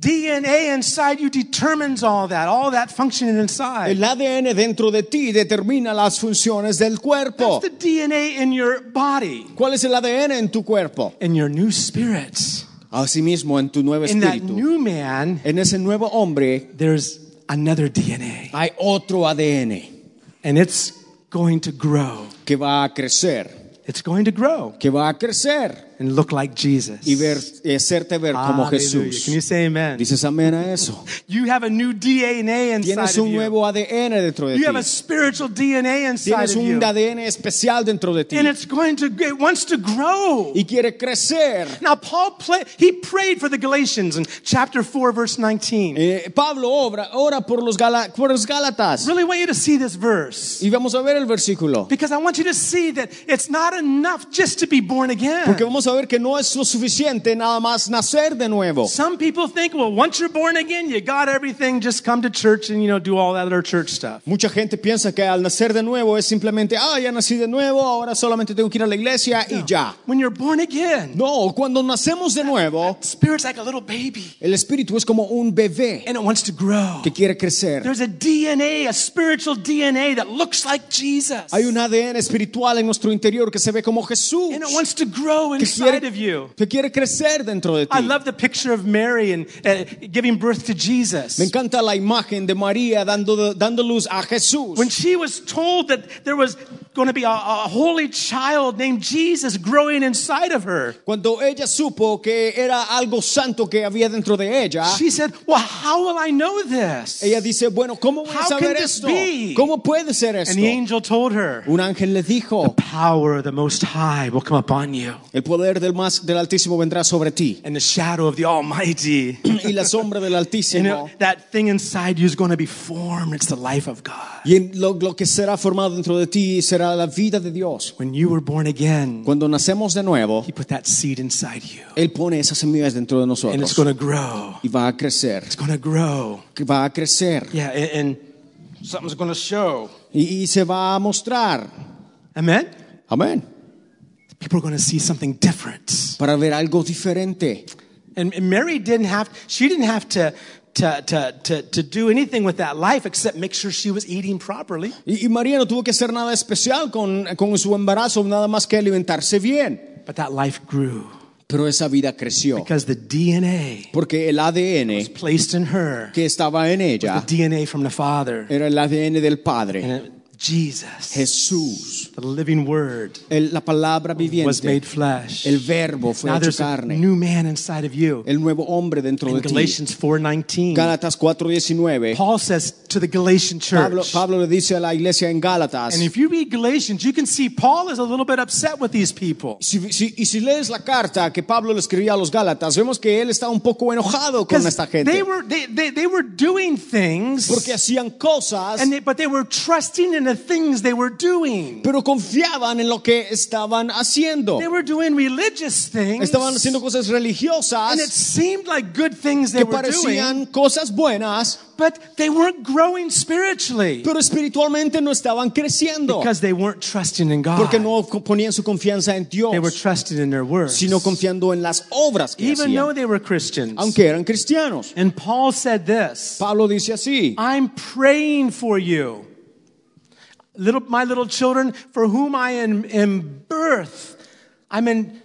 The DNA inside you determines all that, all that functioning inside. El ADN dentro de ti determina las funciones del cuerpo. That's the DNA in your body, ¿Cuál es el ADN en tu cuerpo? in your new spirits. Asimismo, en tu nuevo In that espíritu. new man, En ese nuevo hombre there's another DNA, hay otro ADN and it's going to grow. que va a crecer, It's going to grow que va a crecer and look like Jesus. y ver, hacerte ver como. Jesús. Can you say amen? Dices amén a eso. You have a new DNA inside Tienes of un you. nuevo ADN dentro de You have a spiritual DNA inside Tienes of you. un ADN especial dentro de ti And it's going to, it wants to grow. y quiere crecer. Now, Paul, play, he prayed for the Galatians in chapter 4, verse 19. Eh, Pablo obra, ora por los, Gala- por los Gálatas. Really want you to see this verse. Y vamos a ver el versículo. Because I want you to see that it's not enough just to be born again. Porque vamos a ver que no es lo suficiente nada más nacer de nuevo. Some people think, well, once you're born again, you got everything, just come to church and, you know, do all that other church stuff. Mucha gente piensa que al nacer de nuevo es simplemente, ah, ya nací de nuevo, ahora solamente tengo que ir a la iglesia y ya. When you're born again, No, cuando nacemos de nuevo, spirit's like a little baby el espíritu es como un bebé and it wants to grow. que quiere crecer. There's a DNA, a spiritual DNA that looks like Jesus. Hay un ADN espiritual en nuestro interior que se ve como Jesús, And it wants to grow que inside quiere, of you. que quiere crecer dentro de ti. I love the picture of Mary and uh, giving birth to Jesus. Me encanta la imagen de María dando, dando luz a Jesús. When she was told that there was going to be a, a holy child named Jesus growing inside of her, Cuando ella supo que era algo santo que había dentro de ella, she said, Well, how will I know this? ella dice, bueno, ¿cómo voy a saber can esto? be? ¿Cómo puede ser esto? And the angel told her, Un ángel le dijo, Power of the Most High will come upon you, el poder del más del Altísimo vendrá sobre ti and the shadow of the Almighty. y la sombra del You Altísimo know, that thing inside you is going to be formed. It's the life of God. y lo, lo que será formado dentro de ti será la vida de Dios. When you were born again, Cuando nacemos de nuevo, He put that seed inside you, Él pone esas semillas dentro de and it's nosotros going to grow. y va a crecer, It's going to grow. va a crecer Yeah, and, and something's going to show. y, y se va a mostrar. Amen? Amén. People are going to see something different. Para ver algo diferente. And, Mary didn't have, she didn't have to, to, to, to, to do anything with that life except make sure she was eating properly. Y, y María no tuvo que hacer nada especial con, con su embarazo, nada más que alimentarse bien. But that life grew Pero esa vida creció because the DNA porque el ADN was placed in her, que estaba en ella. the DNA from the Father, era el ADN del Padre, Jesus, Jesús, the living Word, el- la palabra was viviente, made flesh. el Verbo fue Now hecho there's a carne, new man inside of you. el nuevo hombre dentro In de ti. Galatians 4:19, Gálatas 4:19. Paul says to the Galatian church, Pablo le dice a la iglesia en Gálatas, and if you read Galatians, you can see Paul is a little bit upset with these people. si, si- y si lees la carta que Pablo le escribía a los Gálatas, vemos que él está un poco enojado con esta they gente, were, they, they, they were doing things, porque hacían cosas and they, but they were trusting in the things they were doing. pero confiaban en lo que estaban haciendo. They were doing religious things, Estaban haciendo cosas religiosas. and it seemed like good things they que were doing, parecían cosas buenas, but they weren't growing spiritually pero espiritualmente no estaban creciendo because they weren't trusting in God. porque no ponían su confianza en Dios. They were trusting in their words, sino confiando en las obras que even though they were Christians. aunque eran cristianos. And Paul said this. Pablo dice así, I'm praying for you. Little, my little children, for whom I am in birth. I'm in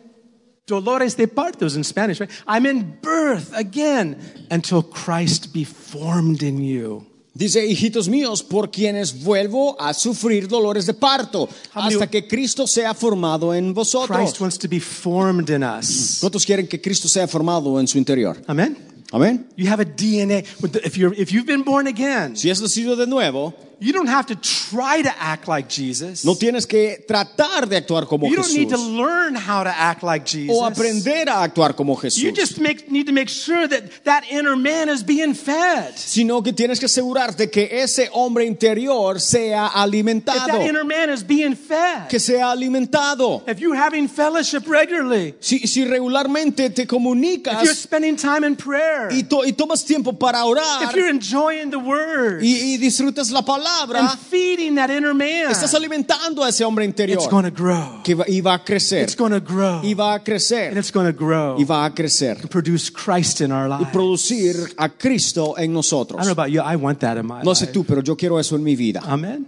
dolores de partos in Spanish, right? I'm in birth again until Christ be formed in you. Dice, hijitos míos, por quienes vuelvo a sufrir dolores de parto, hasta que Cristo sea formado en vosotros. Christ wants to be formed in us. ¿Cuántos quieren que Cristo sea formado en su interior? Amen. Amén. You have a DNA. If you're if you've been born again, Si has nacido de nuevo, you don't have to try to act like Jesus. no tienes que tratar de actuar como You don't need to Jesús learn how to act like Jesus. o aprender a actuar como You Jesús, just make, need to make sure that that inner man is being fed. sino que tienes que asegurarte que ese hombre interior sea If alimentado, that inner man is being fed. que sea alimentado. If you're having fellowship regularly. Si, si regularmente te If you're comunicas spending time in prayer. y, to- y tomas tiempo para orar If you're enjoying the word. y, y disfrutas la palabra, And feeding that inner man. estás alimentando a ese hombre It's interior going to grow. que va, y va a crecer, It's to grow. y va a And crecer, it's going to grow. y va a crecer, Produce Christ in our y lives. producir a Cristo en I don't know nosotros. about you. I want that in my No sé life. tú, pero yo quiero eso en mi vida. Amen.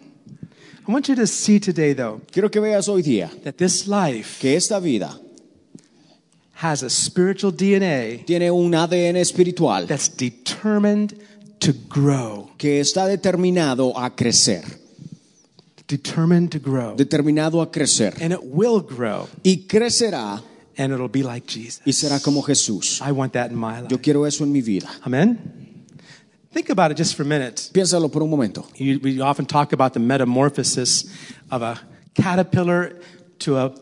I want you to see today, though, Quiero que veas hoy día that this life que esta vida has a spiritual DNA tiene un ADN espiritual that's determined to grow. que está determinado a crecer, Determined to grow. determinado a crecer And it will grow. y crecerá And it'll be like Jesus. y será como Jesús. I want that in my life. Yo quiero eso en mi vida. Amen. Think about it just for a minute. Piénsalo por un momento. You, we often talk about the metamorphosis of a caterpillar to a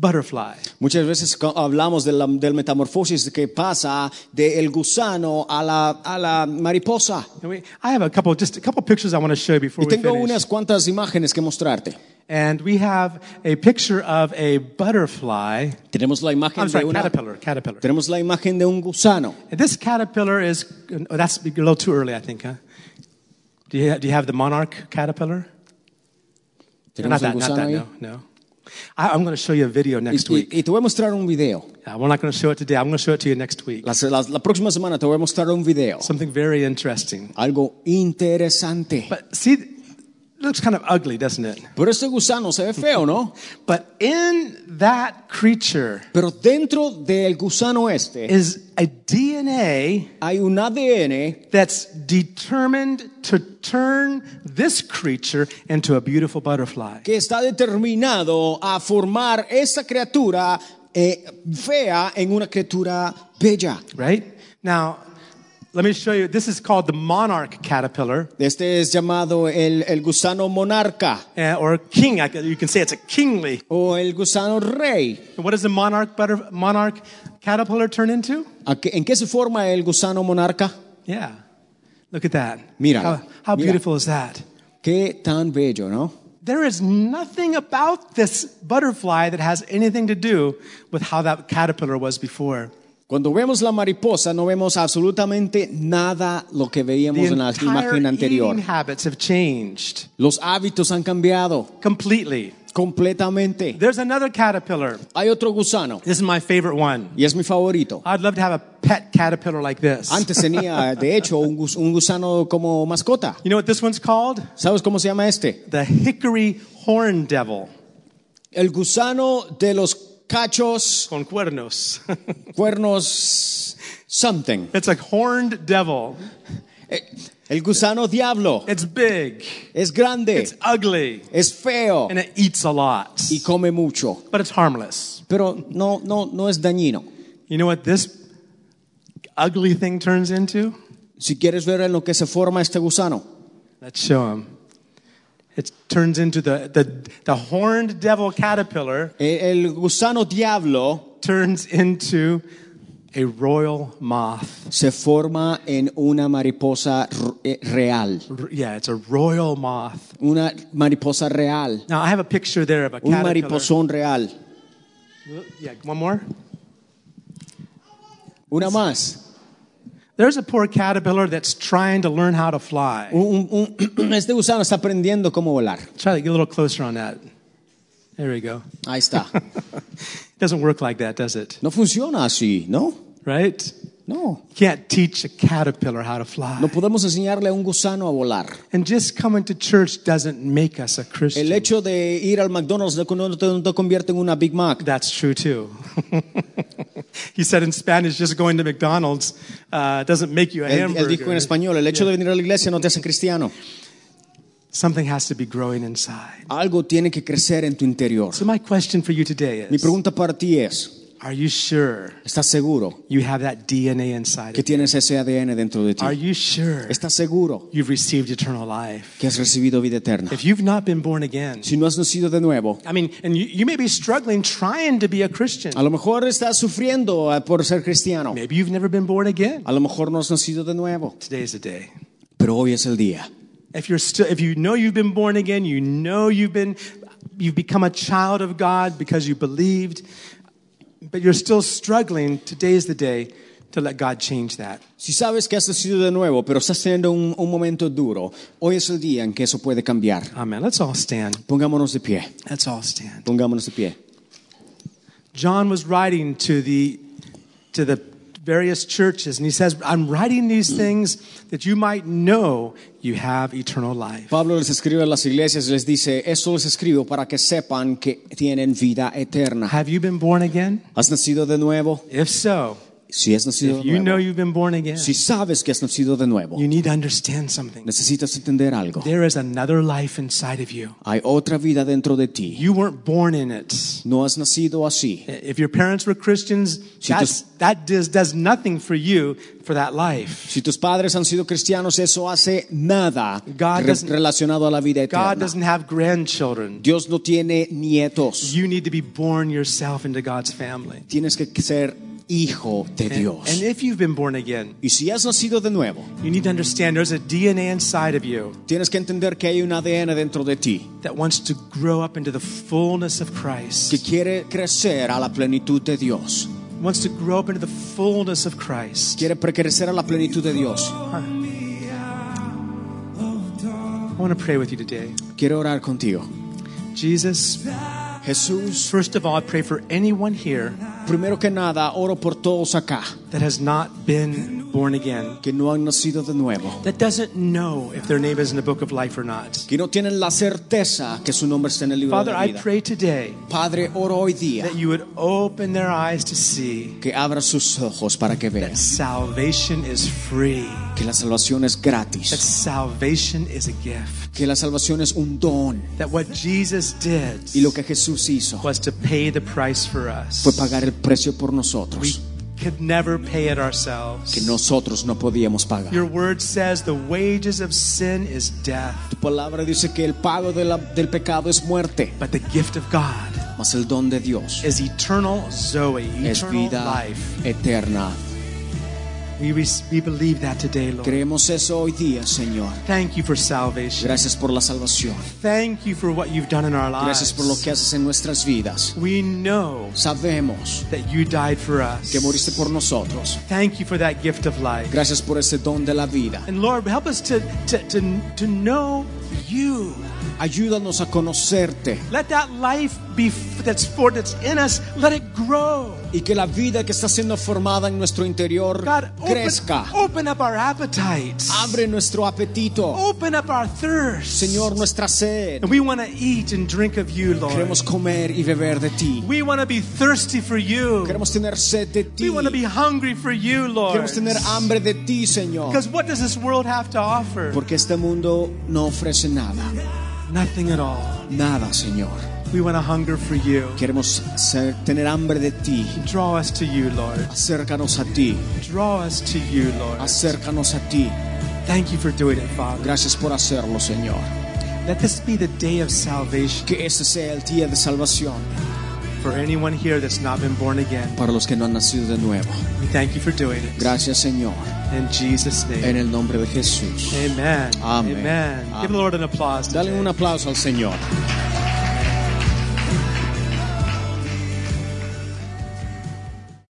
butterfly. Muchas veces hablamos de la- del metamorfosis que pasa del gusano a la, a la mariposa. We, I have a couple, just a couple pictures I want to show you before Y we tengo unas cuantas imágenes que mostrarte. And we have a picture of a butterfly. Tenemos la imagen I'm de una, caterpillar. Caterpillar. tenemos la imagen de un gusano. And this caterpillar is. Oh, that's a little too early, I think, huh? Do you, do you have the monarch caterpillar? Tenemos not that. Not that. No. No. I, I'm going to show you a video next y- week. y te voy a mostrar un video. Uh, we're not going to show it today. I'm going to show it to you next week. La, la- la próxima semana te voy a mostrar un video. Something very interesting. Algo interesante. But see, looks kind of ugly, doesn't it? Pero este gusano se ve feo, ¿no? But in that creature Pero dentro del gusano este is a DNA hay un ADN that's determined to turn this creature into a beautiful butterfly. que está determinado a formar esta criatura eh, fea en una criatura bella. Right? Now, let me show you. This is called the monarch caterpillar, Este es llamado el, el gusano monarca uh, or king. You can say it's a kingly. o el gusano rey. What does the monarch butter, monarch caterpillar turn into? ¿A qué- ¿En qué se forma el gusano monarca? Yeah. Look at that. Mira. How, how Mira. beautiful is that? Qué tan bello, ¿no? There is nothing about this butterfly that has anything to do with how that caterpillar was before. Cuando vemos la mariposa no vemos absolutamente nada lo que The veíamos en la imagen anterior. Los hábitos han cambiado completely. completamente. There's another caterpillar. Hay otro gusano This is my favorite one. y es mi favorito. I'd love to have a pet caterpillar like this. Antes tenía, de hecho, un, gus- un gusano como mascota. You know what this one's called? ¿Sabes cómo se llama este? The hickory horn devil El gusano de los cachos, con cuernos. cuernos, something. it's a horned devil. Eh, El gusano diablo It's big. es grande, It's ugly. es feo And it eats a lot. y come mucho, But it's harmless. pero no, no, no es dañino. You know what this ugly thing turns into? Si quieres ver en lo que se forma este gusano, Let's show him. It turns into the, the, the horned devil caterpillar el gusano diablo turns into a royal moth. se forma en una mariposa eh, real, Yeah, it's a royal moth. una mariposa real, Now I have a picture there of a un caterpillar. mariposón real. Yeah, one more. Una más. There's a poor caterpillar that's trying to learn how to fly. Un- este gusano está aprendiendo cómo volar. Try to get a little closer on that. There we go. Ahí está. It doesn't work like that, does it? No funciona así, ¿no? Right? No. Can't teach a caterpillar how to fly. No podemos enseñarle a un gusano a volar. And just coming to church doesn't make us a Christian. El hecho de ir al McDonald's no te, no te convierte en una Big Mac. That's true too. He said in Spanish, just going to McDonald's uh, doesn't make you a Él, él hamburger. dijo en español, el hecho de venir a la iglesia no te hace cristiano. Something has to be growing inside. Algo tiene que crecer en tu interior. So my question for you today Mi is, pregunta para ti es, are you sure ¿estás seguro you have that DNA inside que you? tienes ese ADN dentro de ti? Are you sure ¿Estás seguro you've received eternal life? que has recibido vida eterna? If you've not been born again, Si no has nacido de nuevo, I mean, and you, you may be struggling trying to be a Christian. a lo mejor estás sufriendo eh, por ser cristiano. Maybe you've never been born again. A lo mejor no has nacido de nuevo. Today is the day. Pero hoy es el día. If you're still, if you know you've been born again, you know you've been, you've become a child of God because you believed, but you're still struggling. Today is the day to let God change that. Si sabes que has nacido de nuevo, pero estás teniendo un, un momento duro, hoy es el día en que eso puede cambiar. Amen. Let's all stand. Pongámonos de pie. Let's all stand. Pongámonos de pie. John was writing to the to the various churches and he says i'm writing these things that you might know you have eternal life Pablo les escribe a las iglesias les dice, esto les escribo para que sepan que tienen vida eterna. have you been born again ¿Has nacido de nuevo? if so Si has nacido de you know nuevo. you've been born again Si sabes que has nacido de nuevo, you need to understand something necesitas entender algo. there is another life inside of you Hay otra vida dentro de ti. you weren't born in it No has nacido así. if your parents were christians Si that's, that does, does nothing for you for that life Si tus padres han sido cristianos, eso hace nada God re- doesn't- relacionado a la vida eterna. god doesn't have grandchildren Dios no tiene nietos. you need to be born yourself into god's family Tienes que ser hijo de And, Dios. and if you've been born again, Y si has nacido de nuevo, you need to understand there's a DNA inside of you tienes que entender que hay un ADN dentro de ti that wants to grow up into the fullness of Christ. que quiere crecer a la plenitud de Dios. Wants to grow up into the fullness of Christ. Quiere crecer a la plenitud de Dios. I want to pray with you today. Quiero orar contigo. Jesus, Jesús, first of all, I pray for anyone here primero que nada, oro por todos acá that has not been born again, que no han nacido de nuevo, that doesn't know if their name is in the book of life or not. que no tienen la certeza que su nombre está en el libro Father, de I vida. pray today Padre, oro hoy día that you would open their eyes to see que abra sus ojos para que vean that salvation is free, que la salvación es that gratis, salvation is a gift. Que la salvación es un don that what Jesus did y lo que Jesús hizo was to pay the price for us. fue pagar el precio por We nosotros could never pay it ourselves. que nosotros no podíamos pagar. Your word says the wages of sin is death, Tu palabra dice que el pago de la- del pecado es muerte, but the gift of God mas el don de Dios is eternal Zoe, es eternal vida life. eterna. We, we believe that today, Lord. Creemos eso hoy día, Señor. Thank you for salvation. Gracias por la salvación. Thank you for what you've done in our lives. Gracias por lo que haces en nuestras vidas. We know Sabemos that you died for us. que moriste por nosotros. Thank you for that gift of life. Gracias por ese don de la vida. And Lord, help us to, to, to, to know you. Ayúdanos a conocerte Let that life be that's for that's in us, let it grow. y que la vida que está siendo formada en nuestro interior God, open, crezca. open up our appetites. Abre nuestro apetito. Open up our thirst. Señor, nuestra sed. And we want to eat and drink of you, Lord. Queremos comer y beber de ti. We want to be thirsty for you. Queremos tener sed de ti. We want to be hungry for you, Lord. Queremos tener hambre de ti, Señor. Because what does this world have to offer? Porque este mundo no ofrece nada. Nothing at all. Nada, Señor. We want to hunger for you. Queremos ser- tener hambre de ti. Draw us to you, Lord. Acércanos a ti. Draw us to you, Lord. Acércanos a ti. Thank you for doing it, Father. Gracias por hacerlo, Señor. Let this be the day of salvation Que este sea el día de salvación for anyone here that's not been born again. para los que no han nacido de nuevo. We thank you for doing it. Gracias, Señor. In Jesus' name. En el nombre de Jesús. Amen. Amen. Amen. Give the Lord an applause. Dale un aplauso al Señor.